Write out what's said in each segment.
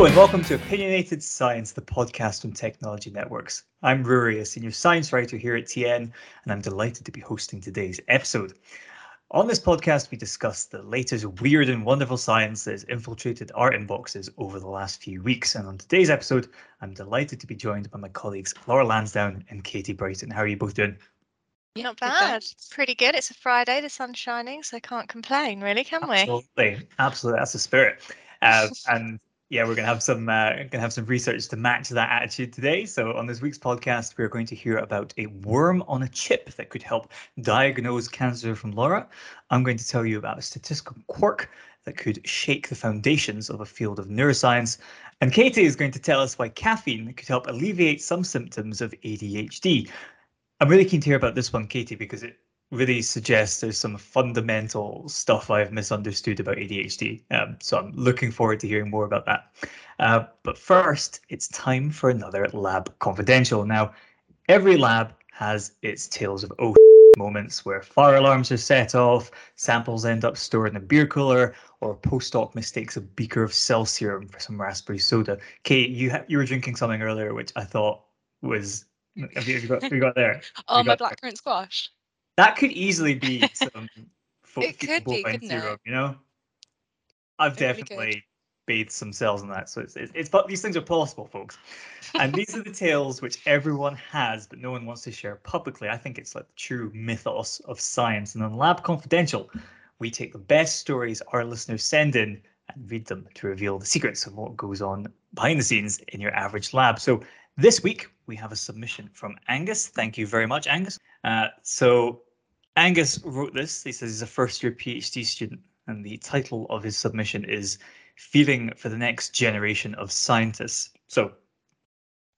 Hello and welcome to Opinionated Science, the podcast from Technology Networks. I'm Rory, a senior science writer here at TN, and I'm delighted to be hosting today's episode. On this podcast, we discuss the latest weird and wonderful science that has infiltrated our inboxes over the last few weeks. And on today's episode, I'm delighted to be joined by my colleagues Laura Lansdowne and Katie Brighton. How are you both doing? Not bad. Pretty good. It's a Friday, the sun's shining, so I can't complain, really, can we? Absolutely, absolutely. That's the spirit. Uh, and yeah, we're gonna have some uh, gonna have some research to match that attitude today. So on this week's podcast, we're going to hear about a worm on a chip that could help diagnose cancer from Laura. I'm going to tell you about a statistical quirk that could shake the foundations of a field of neuroscience. And Katie is going to tell us why caffeine could help alleviate some symptoms of ADHD. I'm really keen to hear about this one, Katie, because it really suggests there's some fundamental stuff I've misunderstood about ADHD. Um, so I'm looking forward to hearing more about that. Uh, but first, it's time for another Lab Confidential. Now, every lab has its tales of oh moments where fire alarms are set off, samples end up stored in a beer cooler, or a postdoc mistakes a beaker of cell serum for some raspberry soda. Kate, you ha- you were drinking something earlier, which I thought was have you, have you got, have you got there? oh, my blackcurrant squash. That could easily be some it could be, couldn't serum, it? you know? I've definitely bathed some cells in that. So it's, it's, it's but these things are possible, folks. And these are the tales which everyone has, but no one wants to share publicly. I think it's like the true mythos of science. And on Lab Confidential, we take the best stories our listeners send in and read them to reveal the secrets of what goes on behind the scenes in your average lab. So this week, we have a submission from Angus. Thank you very much, Angus. Uh, so Angus wrote this. He says he's a first year PhD student, and the title of his submission is Feeling for the Next Generation of Scientists. So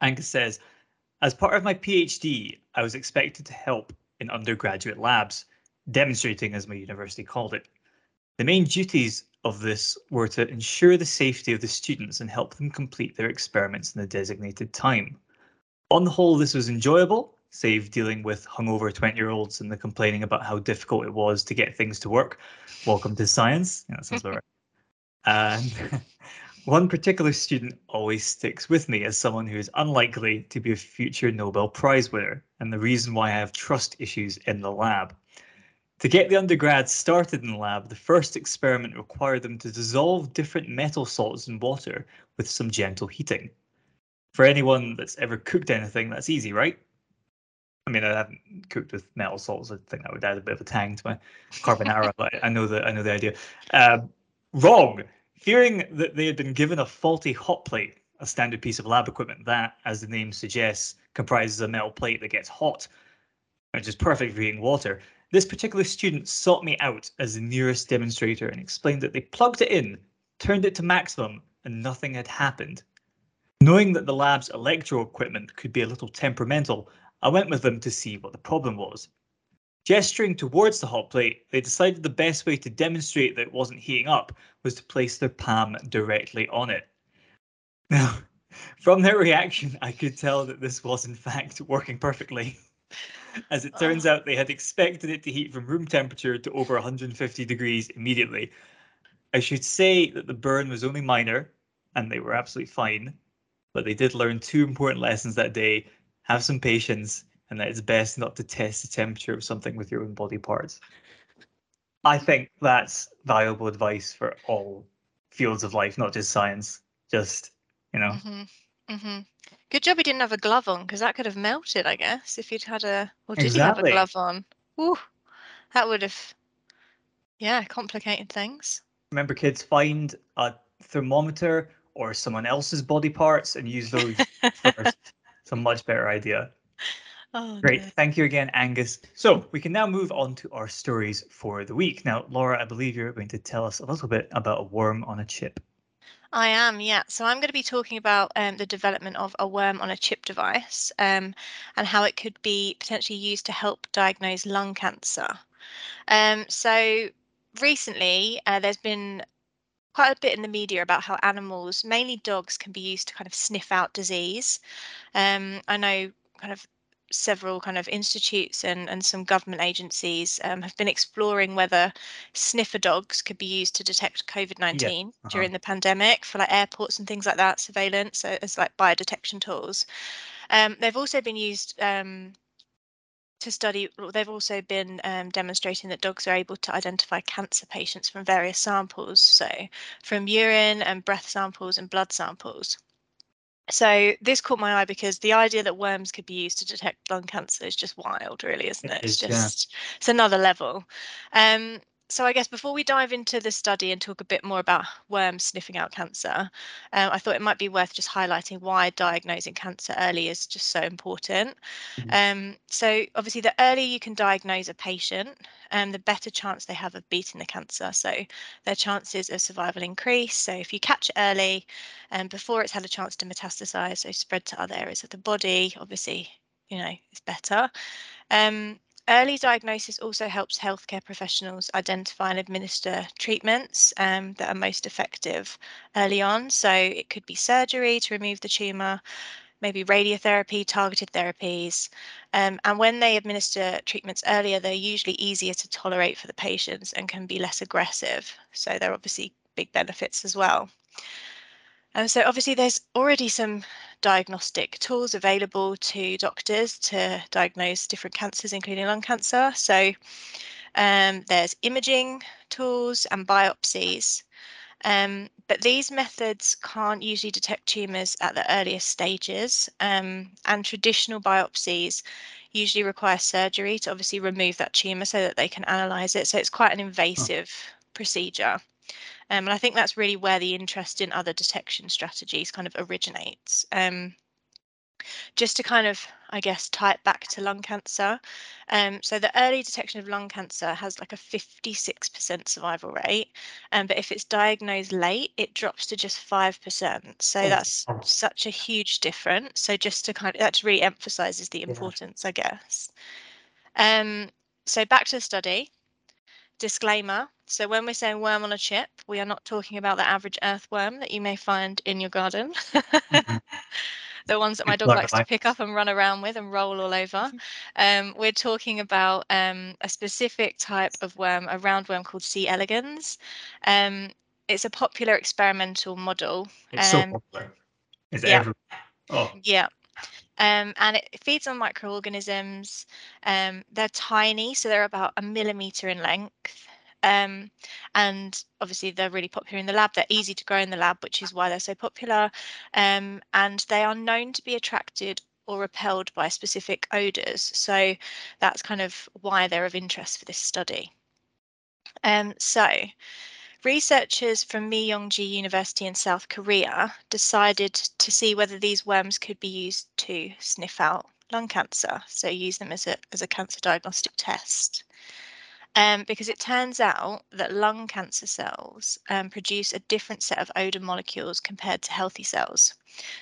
Angus says, as part of my PhD, I was expected to help in undergraduate labs, demonstrating as my university called it. The main duties of this were to ensure the safety of the students and help them complete their experiments in the designated time. On the whole, this was enjoyable, save dealing with hungover 20 year olds and the complaining about how difficult it was to get things to work. Welcome to science. Yeah, that sounds about right. And one particular student always sticks with me as someone who is unlikely to be a future Nobel Prize winner, and the reason why I have trust issues in the lab. To get the undergrads started in the lab, the first experiment required them to dissolve different metal salts in water with some gentle heating. For anyone that's ever cooked anything, that's easy, right? I mean, I haven't cooked with metal salts. I think that would add a bit of a tang to my carbonara, but I know the I know the idea. Um, wrong. Fearing that they had been given a faulty hot plate, a standard piece of lab equipment that, as the name suggests, comprises a metal plate that gets hot, which is perfect for heating water. This particular student sought me out as the nearest demonstrator and explained that they plugged it in, turned it to maximum, and nothing had happened. Knowing that the lab's electro equipment could be a little temperamental, I went with them to see what the problem was. Gesturing towards the hot plate, they decided the best way to demonstrate that it wasn't heating up was to place their palm directly on it. Now, from their reaction, I could tell that this was in fact working perfectly. As it turns out, they had expected it to heat from room temperature to over 150 degrees immediately. I should say that the burn was only minor and they were absolutely fine, but they did learn two important lessons that day have some patience and that it's best not to test the temperature of something with your own body parts. I think that's valuable advice for all fields of life, not just science. Just, you know. Mm-hmm. Mm-hmm. Good job you didn't have a glove on because that could have melted, I guess, if you'd had a. Or did exactly. you have a glove on? Ooh, that would have, yeah, complicated things. Remember, kids, find a thermometer or someone else's body parts and use those first. A much better idea. Oh, Great. Thank you again, Angus. So we can now move on to our stories for the week. Now, Laura, I believe you're going to tell us a little bit about a worm on a chip. I am, yeah. So I'm going to be talking about um, the development of a worm on a chip device um, and how it could be potentially used to help diagnose lung cancer. Um, so recently, uh, there's been quite a bit in the media about how animals, mainly dogs, can be used to kind of sniff out disease. Um, I know kind of several kind of institutes and, and some government agencies um, have been exploring whether sniffer dogs could be used to detect COVID-19 yeah. uh-huh. during the pandemic for like airports and things like that, surveillance so as like biodetection tools. Um, they've also been used um, to study, they've also been um, demonstrating that dogs are able to identify cancer patients from various samples, so from urine and breath samples and blood samples. So this caught my eye because the idea that worms could be used to detect lung cancer is just wild, really, isn't it? It's just yeah. it's another level. Um, so I guess before we dive into the study and talk a bit more about worms sniffing out cancer, um, I thought it might be worth just highlighting why diagnosing cancer early is just so important. Mm-hmm. Um, so obviously, the earlier you can diagnose a patient, um, the better chance they have of beating the cancer. So their chances of survival increase. So if you catch it early, and um, before it's had a chance to metastasize, so spread to other areas of the body, obviously, you know, it's better. Um, Early diagnosis also helps healthcare professionals identify and administer treatments um, that are most effective early on. So it could be surgery to remove the tumour, maybe radiotherapy, targeted therapies. Um, and when they administer treatments earlier, they're usually easier to tolerate for the patients and can be less aggressive. So there are obviously big benefits as well. And so obviously there's already some diagnostic tools available to doctors to diagnose different cancers, including lung cancer. So um, there's imaging tools and biopsies. Um, but these methods can't usually detect tumours at the earliest stages, um, and traditional biopsies usually require surgery to obviously remove that tumour so that they can analyse it. So it's quite an invasive oh. procedure. Um, and I think that's really where the interest in other detection strategies kind of originates. Um, just to kind of, I guess, tie it back to lung cancer. Um, so the early detection of lung cancer has like a 56% survival rate, um, but if it's diagnosed late, it drops to just 5%. So oh, that's such a huge difference. So just to kind of, that really emphasizes the importance, yeah. I guess. Um, so back to the study. Disclaimer. So when we're saying worm on a chip, we are not talking about the average earthworm that you may find in your garden. mm-hmm. the ones that my dog likes to pick up and run around with and roll all over. Um, we're talking about um, a specific type of worm, a roundworm called C. elegans. Um, it's a popular experimental model. It's so um, popular. It's yeah. everywhere. Oh. Yeah. Um, and it feeds on microorganisms. Um, they're tiny, so they're about a millimeter in length. Um, and obviously they're really popular in the lab. They're easy to grow in the lab, which is why they're so popular. Um, and they are known to be attracted or repelled by specific odours. So that's kind of why they're of interest for this study. Um, so researchers from Myongji University in South Korea decided to see whether these worms could be used to sniff out lung cancer, so use them as a, as a cancer diagnostic test um, because it turns out that lung cancer cells um, produce a different set of odor molecules compared to healthy cells.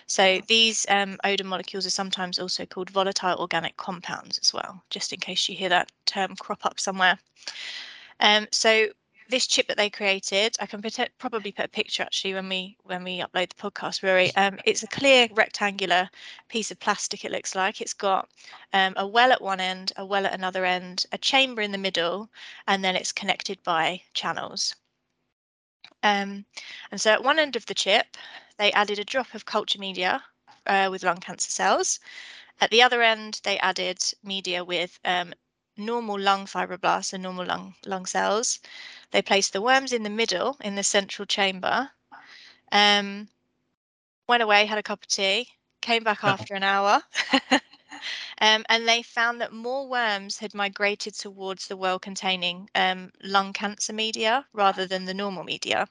So these um, odor molecules are sometimes also called volatile organic compounds as well, just in case you hear that term crop up somewhere. Um, so this chip that they created, I can probably put a picture actually when we when we upload the podcast. Rory, um, it's a clear rectangular piece of plastic. It looks like it's got um, a well at one end, a well at another end, a chamber in the middle, and then it's connected by channels. Um, and so at one end of the chip, they added a drop of culture media uh, with lung cancer cells. At the other end, they added media with um, normal lung fibroblasts and normal lung, lung cells. They placed the worms in the middle in the central chamber, um, went away, had a cup of tea, came back after an hour. um, and they found that more worms had migrated towards the well containing um, lung cancer media rather than the normal media.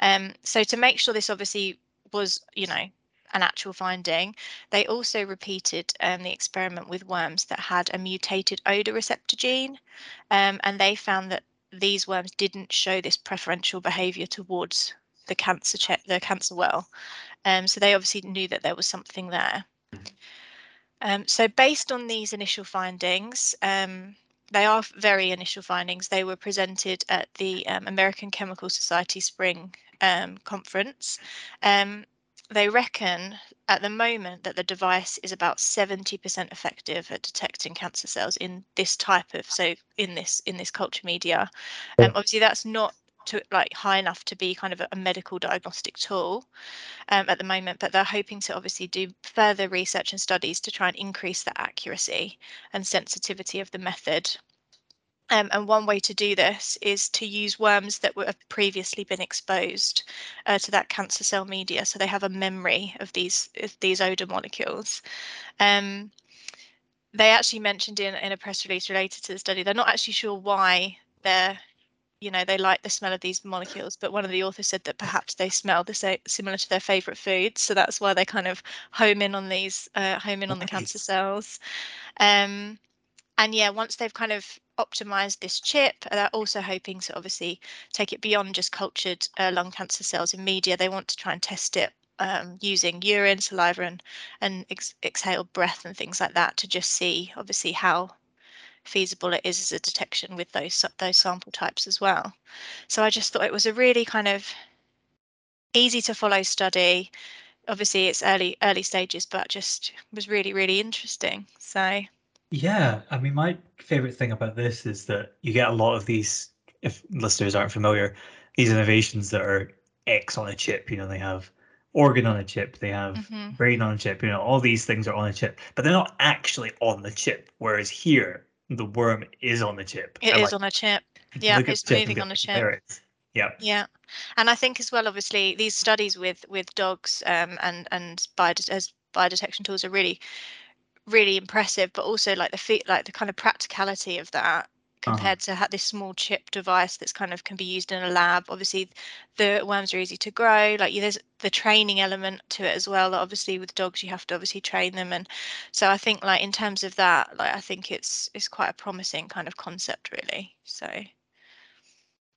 Um, so to make sure this obviously was, you know, an actual finding. They also repeated um, the experiment with worms that had a mutated odor receptor gene, um, and they found that these worms didn't show this preferential behavior towards the cancer check, the cancer well. Um, so they obviously knew that there was something there. Um, so based on these initial findings, um, they are very initial findings. They were presented at the um, American Chemical Society Spring um, conference. Um, they reckon at the moment that the device is about 70% effective at detecting cancer cells in this type of so in this in this culture media. Um, obviously that's not to like high enough to be kind of a, a medical diagnostic tool um, at the moment but they're hoping to obviously do further research and studies to try and increase the accuracy and sensitivity of the method um, and one way to do this is to use worms that were have previously been exposed uh, to that cancer cell media, so they have a memory of these of these odor molecules. Um, they actually mentioned in, in a press release related to the study, they're not actually sure why they're, you know, they like the smell of these molecules, but one of the authors said that perhaps they smell the same, similar to their favorite foods, so that's why they kind of home in on these, uh, home in on the cancer cells. Um, and yeah, once they've kind of optimized this chip, they're also hoping to obviously take it beyond just cultured uh, lung cancer cells in media. They want to try and test it um, using urine, saliva, and, and ex exhaled breath and things like that to just see, obviously, how feasible it is as a detection with those those sample types as well. So I just thought it was a really kind of easy to follow study. Obviously, it's early early stages, but just was really really interesting. So yeah, I mean, my favorite thing about this is that you get a lot of these, if listeners aren't familiar, these innovations that are X on a chip. You know, they have organ on a chip, they have mm-hmm. brain on a chip, you know, all these things are on a chip, but they're not actually on the chip. Whereas here, the worm is on the chip. It and is like, on a chip. Yeah, it's moving on a chip. Yeah. Yeah, and I think as well, obviously, these studies with with dogs um, and and bio as biodetection tools are really really impressive, but also like the feet, like the kind of practicality of that uh-huh. compared uh-huh. to have this small chip device that's kind of can be used in a lab. Obviously, the worms are easy to grow. Like there's the training element to it as well. That obviously with dogs you have to obviously train them, and so I think like in terms of that, like I think it's it's quite a promising kind of concept really. So I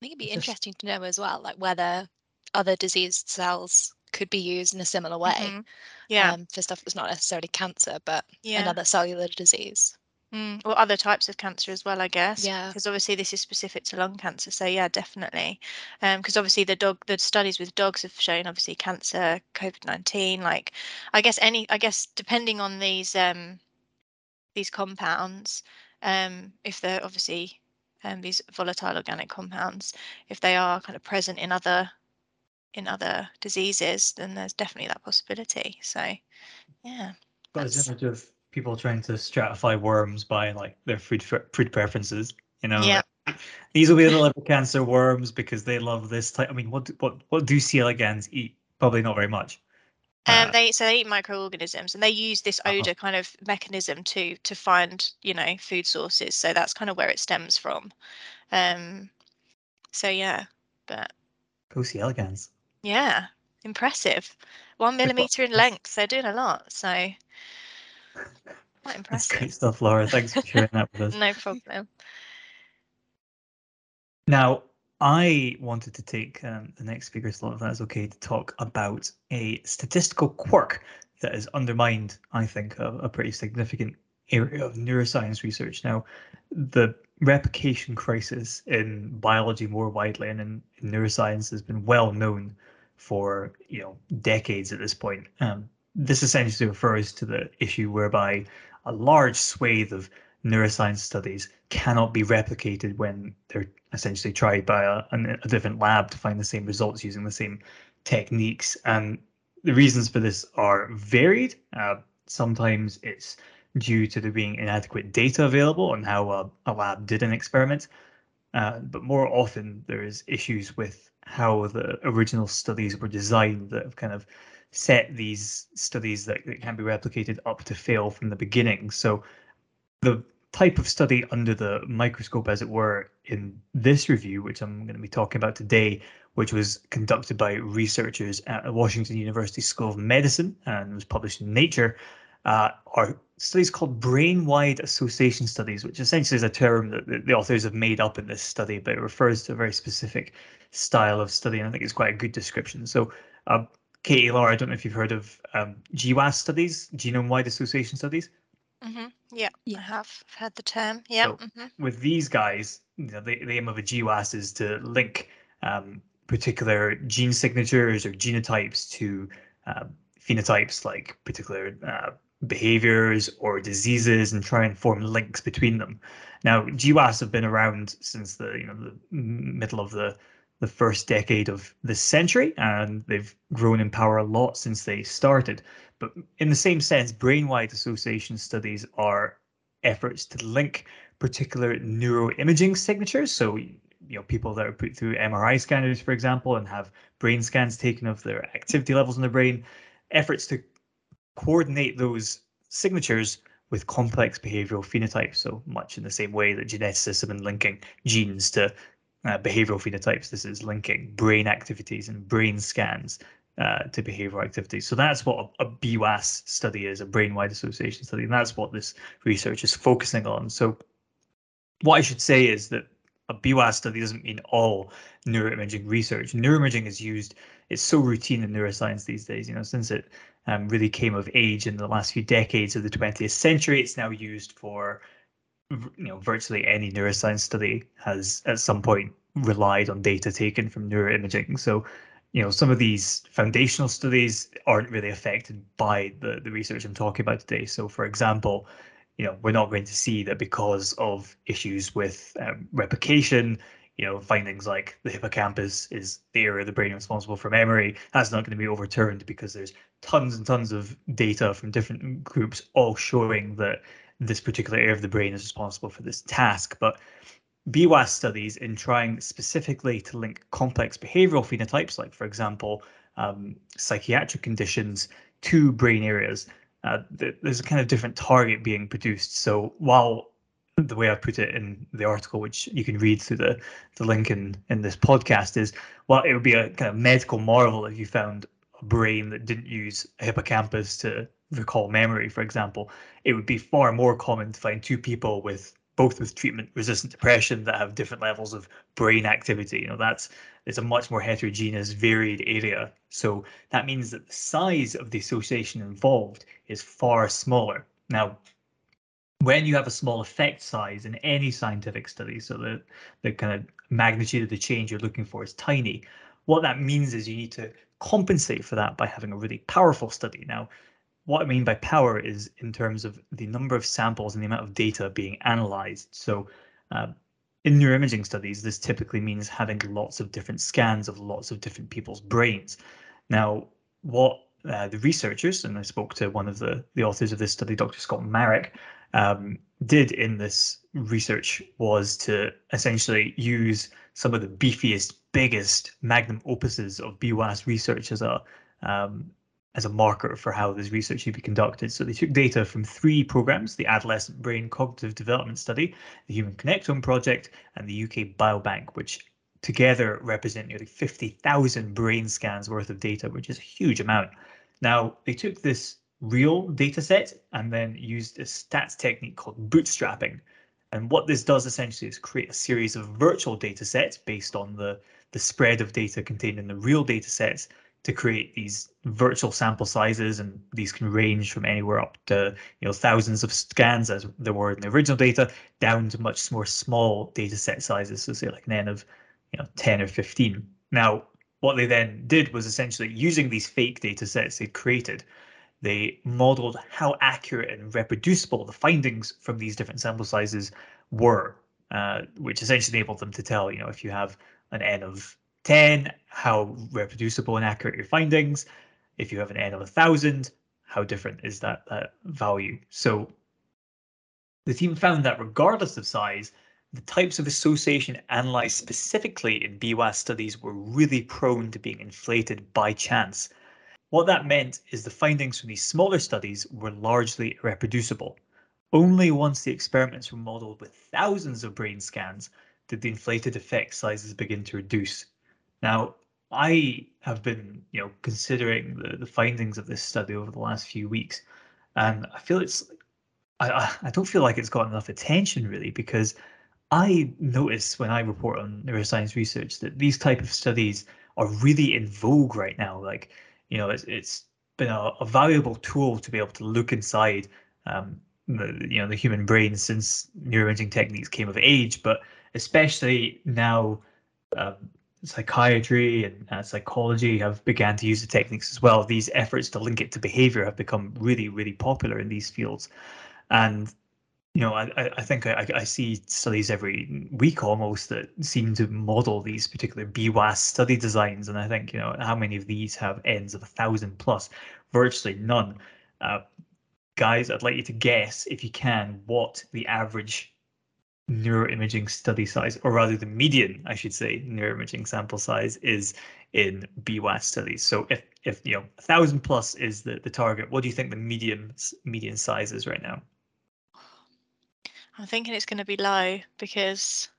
think it'd be interesting to know as well, like whether other diseased cells could be used in a similar way. Mm-hmm. Yeah. Um, for stuff that's not necessarily cancer, but yeah. another cellular disease. Mm, or other types of cancer as well, I guess. Yeah. Because obviously this is specific to lung cancer. So yeah, definitely. Because um, obviously the dog, the studies with dogs have shown obviously cancer, COVID nineteen. Like, I guess any, I guess depending on these um, these compounds, um, if they're obviously um, these volatile organic compounds, if they are kind of present in other in other diseases, then there's definitely that possibility. So, yeah. But this image of people trying to stratify worms by like their food food preferences, you know. Yeah. Like, these will be the liver cancer worms because they love this type. I mean, what what what do C. elegans eat? Probably not very much. Um, uh, they so they eat microorganisms and they use this uh-huh. odor kind of mechanism to to find you know food sources. So that's kind of where it stems from. Um, so yeah, but. Go C. elegans. Yeah, impressive. One millimeter in length. They're doing a lot. So quite impressive. That's great stuff, Laura. Thanks for sharing that with us. no problem. Now, I wanted to take um, the next speaker's slot, if that's okay, to talk about a statistical quirk that has undermined, I think, a, a pretty significant area of neuroscience research. Now, the replication crisis in biology more widely and in, in neuroscience has been well known for you know decades at this point. Um, this essentially refers to the issue whereby a large swathe of neuroscience studies cannot be replicated when they're essentially tried by a, a different lab to find the same results using the same techniques. And the reasons for this are varied. Uh, sometimes it's due to there being inadequate data available on how a, a lab did an experiment. Uh, but more often, there's issues with how the original studies were designed that have kind of set these studies that, that can be replicated up to fail from the beginning. So the type of study under the microscope, as it were, in this review, which I'm going to be talking about today, which was conducted by researchers at Washington University School of Medicine and was published in Nature, uh, are studies called brain-wide association studies, which essentially is a term that the, authors have made up in this study, but it refers to a very specific style of study, and I think it's quite a good description. So, uh, Katie, Laura, I don't know if you've heard of um, GWAS studies, genome-wide association studies. Mm-hmm. Yeah, yeah, I have heard the term. Yeah. So mm-hmm. With these guys, you know, the, the aim of a GWAS is to link um, particular gene signatures or genotypes to uh, phenotypes like particular uh, behaviors or diseases and try and form links between them. Now, GWAS have been around since the you know the middle of the the first decade of this century, and they've grown in power a lot since they started. But in the same sense, brain-wide association studies are efforts to link particular neuroimaging signatures. So, you know, people that are put through MRI scanners, for example, and have brain scans taken of their activity levels in the brain, efforts to coordinate those signatures with complex behavioral phenotypes. So much in the same way that geneticists have been linking genes to uh, behavioral phenotypes, this is linking brain activities and brain scans uh, to behavioral activities. So that's what a, a BWAS study is, a brain-wide association study, and that's what this research is focusing on. So what I should say is that a BWAS study doesn't mean all neuroimaging research. Neuroimaging is used, it's so routine in neuroscience these days, you know, since it um, really came of age in the last few decades of the 20th century, it's now used for you know virtually any neuroscience study has at some point relied on data taken from neuroimaging. So, you know, some of these foundational studies aren't really affected by the, the research I'm talking about today. So, for example, you know, we're not going to see that because of issues with um, replication, you know, findings like the hippocampus is the area of the brain responsible for memory. That's not going to be overturned because there's tons and tons of data from different groups all showing that this particular area of the brain is responsible for this task. But BWAS studies in trying specifically to link complex behavioral phenotypes, like for example, um, psychiatric conditions to brain areas, uh, th there's a kind of different target being produced. So while the way I put it in the article, which you can read through the, the link in, in this podcast, is well, it would be a kind of medical marvel if you found brain that didn't use a hippocampus to recall memory, for example. It would be far more common to find two people with both with treatment resistant depression that have different levels of brain activity. You know, that's it's a much more heterogeneous, varied area. So that means that the size of the association involved is far smaller. Now, when you have a small effect size in any scientific study, so the, the kind of magnitude of the change you're looking for is tiny, what that means is you need to compensate for that by having a really powerful study. Now, what I mean by power is in terms of the number of samples and the amount of data being analyzed. So uh, in neuroimaging studies, this typically means having lots of different scans of lots of different people's brains. Now, what uh, the researchers, and I spoke to one of the, the authors of this study, Dr. Scott Marek, um, did in this research was to essentially use some of the beefiest, biggest magnum opuses of BWAS research as a um, as a marker for how this research should be conducted. So they took data from three programs, the Adolescent Brain Cognitive Development Study, the Human Connectome Project, and the UK Biobank, which together represent nearly 50,000 brain scans worth of data, which is a huge amount. Now, they took this real data set and then used a stats technique called bootstrapping. And what this does essentially is create a series of virtual data sets based on the, the spread of data contained in the real data sets to create these virtual sample sizes. And these can range from anywhere up to you know thousands of scans as there were in the original data down to much more small data set sizes. So say like an n of you know 10 or 15 now what they then did was essentially using these fake data sets they created they modeled how accurate and reproducible the findings from these different sample sizes were uh, which essentially enabled them to tell you know if you have an n of 10, how reproducible and accurate your findings. If you have an n of 1,000, how different is that, that value? So the team found that regardless of size, the types of association analyzed specifically in BWAS studies were really prone to being inflated by chance. What that meant is the findings from these smaller studies were largely reproducible. Only once the experiments were modeled with thousands of brain scans did the inflated effect sizes begin to reduce. Now, I have been, you know, considering the, the findings of this study over the last few weeks, and I feel it's, I, I don't feel like it's got enough attention really because I notice when I report on neuroscience research that these type of studies are really in vogue right now. Like, you know, it's it's been a, a valuable tool to be able to look inside, um, the, you know, the human brain since neuroimaging techniques came of age, but especially now. Um, psychiatry and uh, psychology have began to use the techniques as well. These efforts to link it to behavior have become really, really popular in these fields. And you know, I, I think I, I see studies every week almost that seem to model these particular BWAS study designs. And I think, you know, how many of these have ends of a thousand plus? Virtually none. Uh, guys, I'd like you to guess, if you can, what the average neuroimaging study size, or rather the median, I should say, neuroimaging sample size is in BWAS studies. So if if you know a thousand plus is the the target, what do you think the median median size is right now? I'm thinking it's going to be low because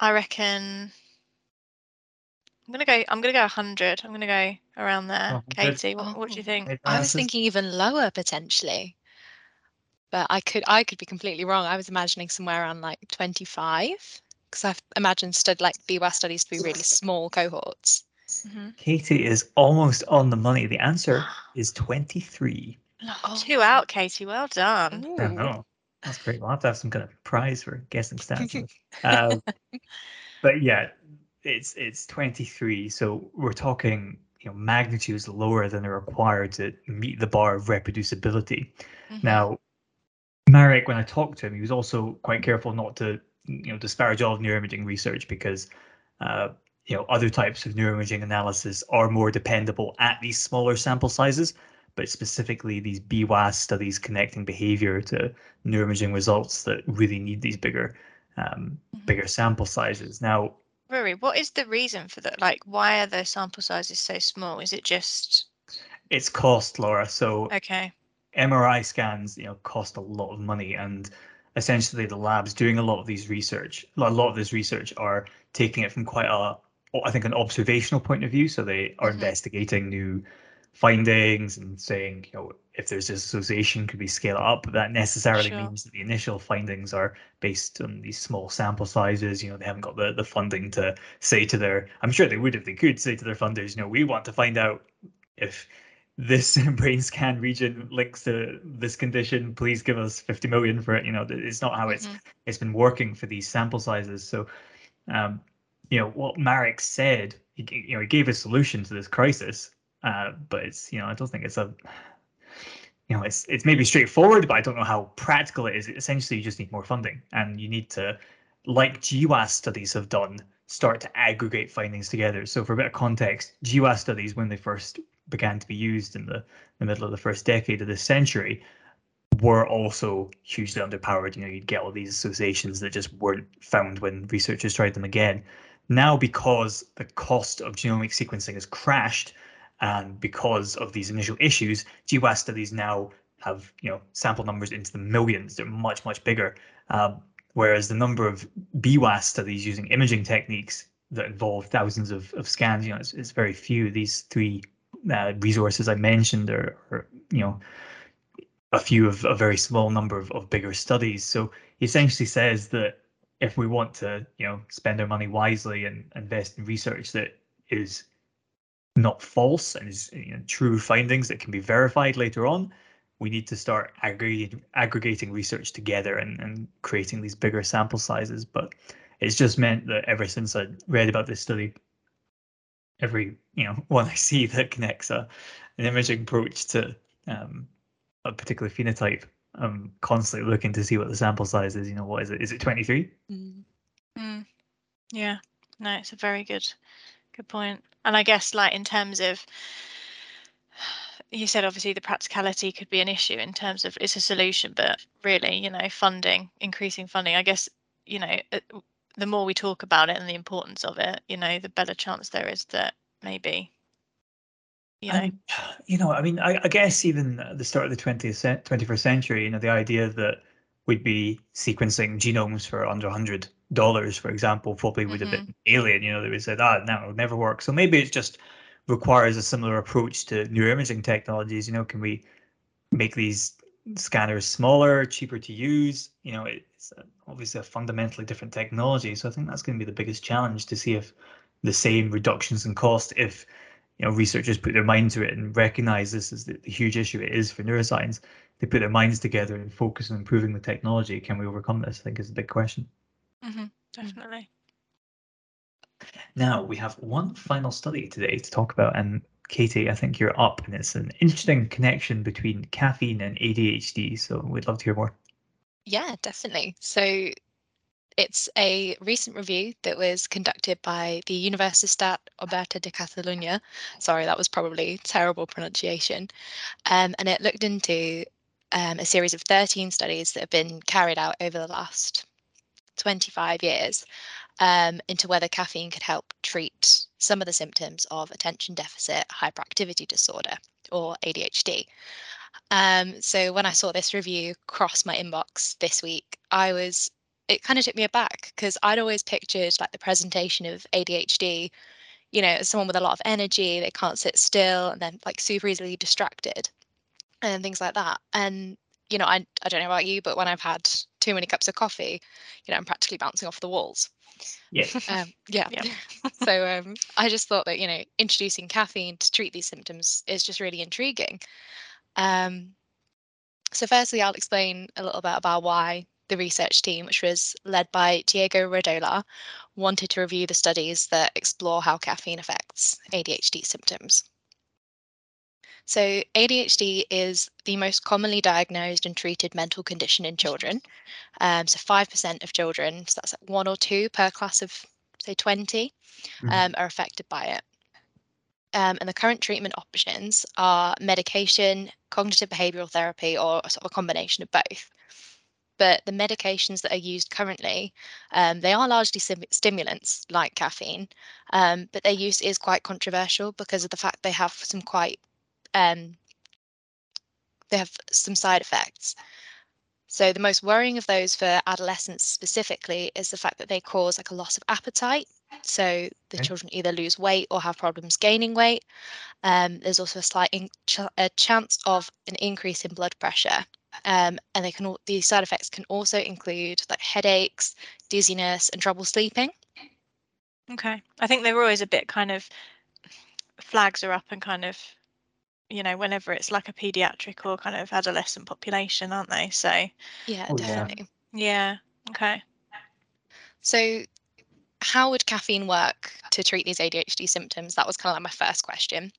I reckon I'm gonna go. I'm gonna go 100. I'm gonna go around there. Katie, what, what do you think? I was thinking even lower potentially, but I could I could be completely wrong. I was imagining somewhere around like 25 because I've imagined stud like BWAS studies to be really small cohorts. Mm-hmm. Katie is almost on the money. The answer is 23. Oh, two out, Katie. Well done. Ooh. I know. That's great. We'll have to have some kind of prize for guessing stats. um, but yeah, it's it's 23 so we're talking you know magnitudes lower than are required to meet the bar of reproducibility mm-hmm. now marek when i talked to him he was also quite careful not to you know disparage all of neuroimaging research because uh, you know other types of neuroimaging analysis are more dependable at these smaller sample sizes but specifically these BWAS studies connecting behavior to neuroimaging results that really need these bigger um, mm-hmm. bigger sample sizes now Rory, what is the reason for that? Like, why are the sample sizes so small? Is it just? It's cost, Laura. So okay, MRI scans, you know, cost a lot of money, and essentially the labs doing a lot of these research, a lot of this research are taking it from quite a, I think, an observational point of view. So they are mm-hmm. investigating new findings and saying, you know, if there's this association, could we scale it up? But that necessarily sure. means that the initial findings are based on these small sample sizes. You know, they haven't got the, the funding to say to their, I'm sure they would if they could say to their funders, you know, we want to find out if this brain scan region links to this condition please give us 50 million for it you know it's not how it's mm-hmm. it's been working for these sample sizes so um you know what marek said he, you know he gave a solution to this crisis uh, but it's you know I don't think it's a you know it's it's maybe straightforward, but I don't know how practical it is. Essentially, you just need more funding, and you need to, like GWAS studies have done, start to aggregate findings together. So for a bit of context, GWAS studies when they first began to be used in the, the middle of the first decade of this century were also hugely underpowered. You know, you'd get all these associations that just weren't found when researchers tried them again. Now, because the cost of genomic sequencing has crashed, and because of these initial issues, GWAS studies now have you know sample numbers into the millions. They're much much bigger. Um, whereas the number of BWAS studies using imaging techniques that involve thousands of, of scans, you know, it's, it's very few. These three uh, resources I mentioned are, are, you know, a few of a very small number of, of bigger studies. So he essentially says that if we want to, you know, spend our money wisely and invest in research that is not false and is you know, true findings that can be verified later on, we need to start aggregating aggregating research together and, and creating these bigger sample sizes. But it's just meant that ever since I read about this study, every you know one I see that connects a an imaging approach to um, a particular phenotype, I'm constantly looking to see what the sample size is. You know, what is it? Is it 23? Mm. Mm. Yeah, no, it's a very good, good point. And I guess like in terms of you said obviously the practicality could be an issue in terms of it's a solution, but really, you know, funding, increasing funding. I guess, you know, uh, the more we talk about it and the importance of it, you know, the better chance there is that maybe you know, and, you know, I mean, I, I, guess even at the start of the 20th, 21st century, you know, the idea that we'd be sequencing genomes for under 100 dollars, for example, probably would have mm-hmm. been alien. You know, they would say, ah, no, it would never work. So maybe it just requires a similar approach to neuroimaging technologies. You know, can we make these scanners smaller, cheaper to use? You know, it's obviously a fundamentally different technology. So I think that's going to be the biggest challenge to see if the same reductions in cost, if you know researchers put their mind to it and recognize this as the, the huge issue it is for neuroscience, they put their minds together and focus on improving the technology. Can we overcome this? I think is a big question. Mm-hmm, definitely. Now we have one final study today to talk about, and Katie, I think you're up, and it's an interesting connection between caffeine and ADHD. So we'd love to hear more. Yeah, definitely. So it's a recent review that was conducted by the Universitat Oberta de Catalunya. Sorry, that was probably terrible pronunciation. Um, and it looked into um, a series of 13 studies that have been carried out over the last 25 years um, into whether caffeine could help treat some of the symptoms of attention deficit hyperactivity disorder or ADHD. Um, so when I saw this review cross my inbox this week, I was it kind of took me aback because I'd always pictured like the presentation of ADHD, you know, as someone with a lot of energy, they can't sit still, and then like super easily distracted and things like that. And you know, I I don't know about you, but when I've had too many cups of coffee, you know, I'm practically bouncing off the walls. Yeah. Um, yeah. Yeah. so um, I just thought that you know, introducing caffeine to treat these symptoms is just really intriguing. Um, so firstly, I'll explain a little bit about why the research team, which was led by Diego Redolar, wanted to review the studies that explore how caffeine affects ADHD symptoms. So, ADHD is the most commonly diagnosed and treated mental condition in children. Um, so, 5% of children, so that's like one or two per class of, say, 20, Mhm. um, are affected by it. Um, and the current treatment options are medication, cognitive behavioral therapy, or a sort of a combination of both but the medications that are used currently, um, they are largely sim- stimulants like caffeine, um, but their use is quite controversial because of the fact they have some quite um, they have some side effects. So the most worrying of those for adolescents specifically is the fact that they cause like a loss of appetite. So the Okay. children either lose weight or have problems gaining weight. Um, there's also a slight in- ch- a chance of an increase in blood pressure. Um, and they can al- these side effects can also include like headaches, dizziness, and trouble sleeping. Okay. I think they were always a bit kind of flags are up and kind of, you know, whenever it's like a pediatric or kind of adolescent population, aren't they? So Yeah, Oh, yeah. definitely. yeah. Okay. So, how would caffeine work to treat these ADHD symptoms? That was kind of like my first question.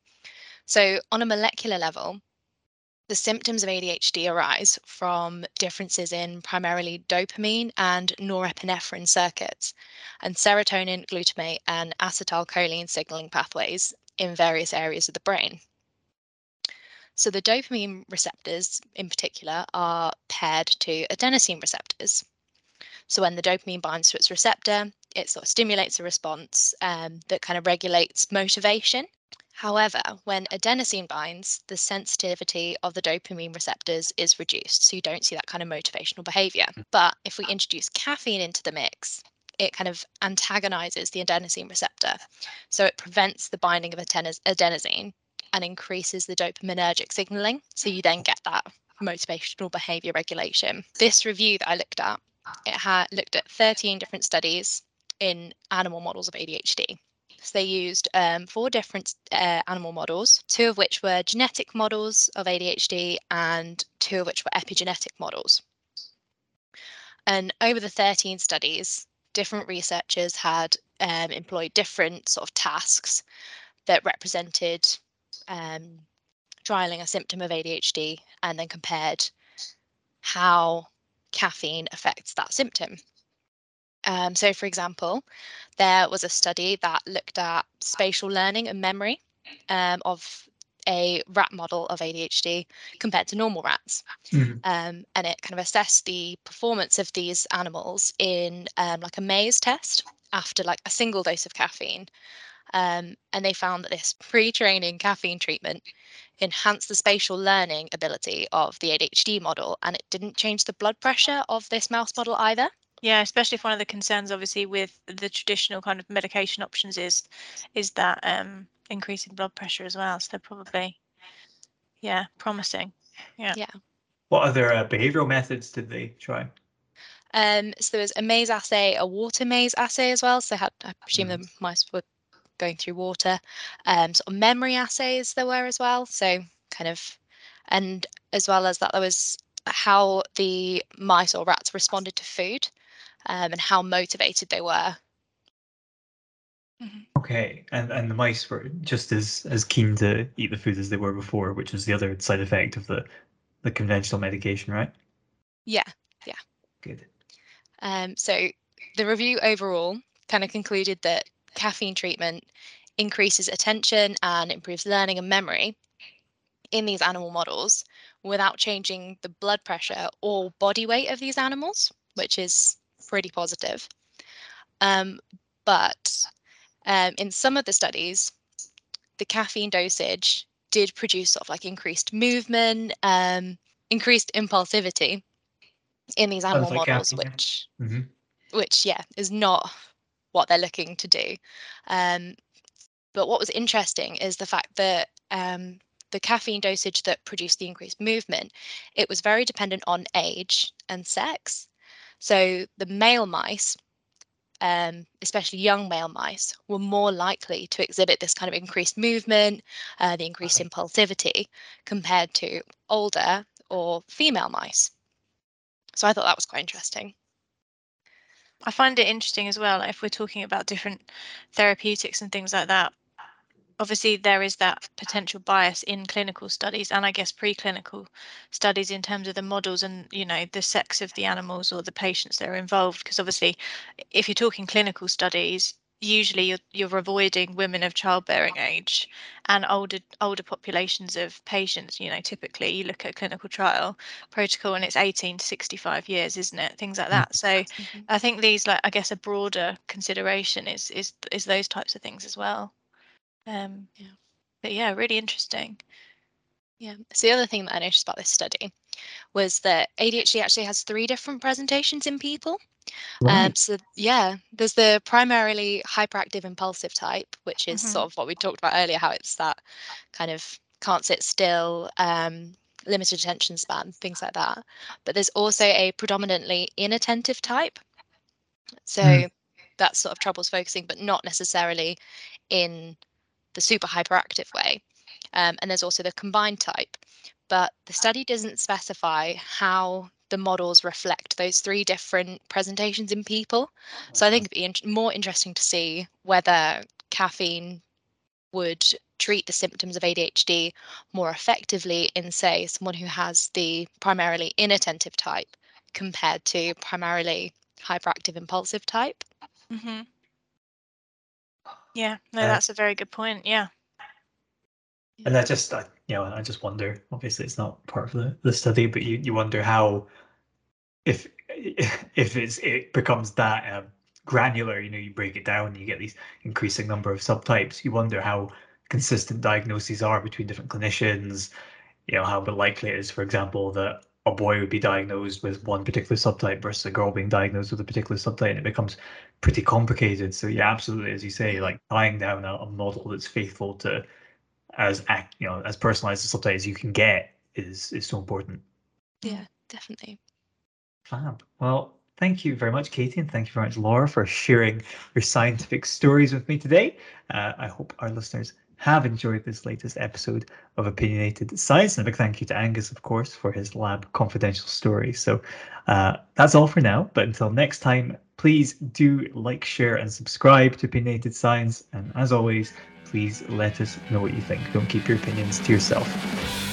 So, on a molecular level, the symptoms of ADHD arise from differences in primarily dopamine and norepinephrine circuits, and serotonin, glutamate, and acetylcholine signaling pathways in various areas of the brain. So, the dopamine receptors in particular are paired to adenosine receptors. So when the dopamine binds to its receptor, it sort of stimulates a response um, that kind of regulates motivation. However, when adenosine binds, the sensitivity of the dopamine receptors is reduced, so you don't see that kind of motivational behavior. But if we introduce caffeine into the mix, it kind of antagonizes the adenosine receptor. So it prevents the binding of adenosine and increases the dopaminergic signaling. So you then get that motivational behavior regulation. This review that I looked at it had looked at 13 different studies in animal models of ADHD. So they used um, four different uh, animal models, two of which were genetic models of ADHD and two of which were epigenetic models. And over the 13 studies, different researchers had um, employed different sort of tasks that represented um, trialing a symptom of ADHD and then compared how caffeine affects that symptom. Um, so, for example, there was a study that looked at spatial learning and memory um, of a rat model of ADHD compared to normal rats. Mhm. Um, and it kind of assessed the performance of these animals in um, like a maze test after like a single dose of caffeine. Um, and they found that this pre-training caffeine treatment enhanced the spatial learning ability of the ADHD model, and it didn't change the blood pressure of this mouse model either. Yeah, especially if one of the concerns obviously with the traditional kind of medication options is is that um increasing blood pressure as well. So they're probably yeah, promising. Yeah. Yeah. What other uh, behavioral methods did they try? Um, so there was a maze assay, a water maze assay as well. So had, I presume Mhm. the mice were going through water. Um, sort of memory assays there were as well. So kind of, and as well as that, there was how the mice or rats responded to food um, and how motivated they were Mm-hmm. Okay, and and the mice were just as as keen to eat the food as they were before, which is the other side effect of the the conventional medication, right? Yeah, yeah. Good. Um, so the review overall kind of concluded that caffeine treatment increases attention and improves learning and memory in these animal models without changing the blood pressure or body weight of these animals, which is pretty positive. Um, but um, in some of the studies, the caffeine dosage did produce sort of like increased movement, um, increased impulsivity in these animal like models, caffeine, which. Mm-hmm. which yeah, is not what they're looking to do. Um, but what was interesting is the fact that um, the caffeine dosage that produced the increased movement, it was very dependent on age and sex. So the male mice um, especially young male mice, were more likely to exhibit this kind of increased movement, uh, the increased impulsivity, compared to older or female mice. So I thought that was quite interesting. I find it interesting as well, if we're talking about different therapeutics and things like that, obviously there is that potential bias in clinical studies and I guess preclinical studies in terms of the models and you know the sex of the animals or the patients that are involved because obviously if you're talking clinical studies usually you're, you're avoiding women of childbearing age and older older populations of patients you know typically you look at clinical trial protocol and it's 18 to 65 years isn't it things like mm. that so mm-hmm. i think these like i guess a broader consideration is is is those types of things as well um, yeah. But yeah, really interesting. Yeah. So the other thing that I noticed about this study was that ADHD actually has three different presentations in people. Right. Um, so yeah, there's the primarily hyperactive impulsive type, which is mm-hmm. sort of what we talked about earlier, how it's that kind of can't sit still, um, limited attention span, things like that. But there's also a predominantly inattentive type. So mm. that's sort of troubles focusing, but not necessarily in the super hyperactive way. Um, and there's also the combined type. But the study doesn't specify how the models reflect those three different presentations in people. So I think it'd be in- more interesting to see whether caffeine would treat the symptoms of ADHD more effectively in, say, someone who has the primarily inattentive type compared to primarily hyperactive impulsive type. Mm-hmm. Yeah, no, uh, that's a very good point. Yeah. And I just, I, you know, I just wonder. Obviously, it's not part of the, the study, but you, you wonder how, if if it's it becomes that um, granular, you know, you break it down, you get these increasing number of subtypes. You wonder how consistent diagnoses are between different clinicians. You know, how likely it is, for example, that a boy would be diagnosed with one particular subtype versus a girl being diagnosed with a particular subtype, and it becomes pretty complicated. So yeah, absolutely, as you say, like tying down a, a model that's faithful to as act, you know, as personalized a subtype as you can get is is so important. Yeah, definitely. Fab. Well, thank you very much, Katie, and thank you very much, Laura, for sharing your scientific stories with me today. Uh, I hope our listeners have enjoyed this latest episode of Opinionated Science. And a big thank you to Angus, of course, for his lab confidential story. So uh, that's all for now. But until next time, please do like, share, and subscribe to Opinionated Science. And as always, please let us know what you think. Don't keep your opinions to yourself.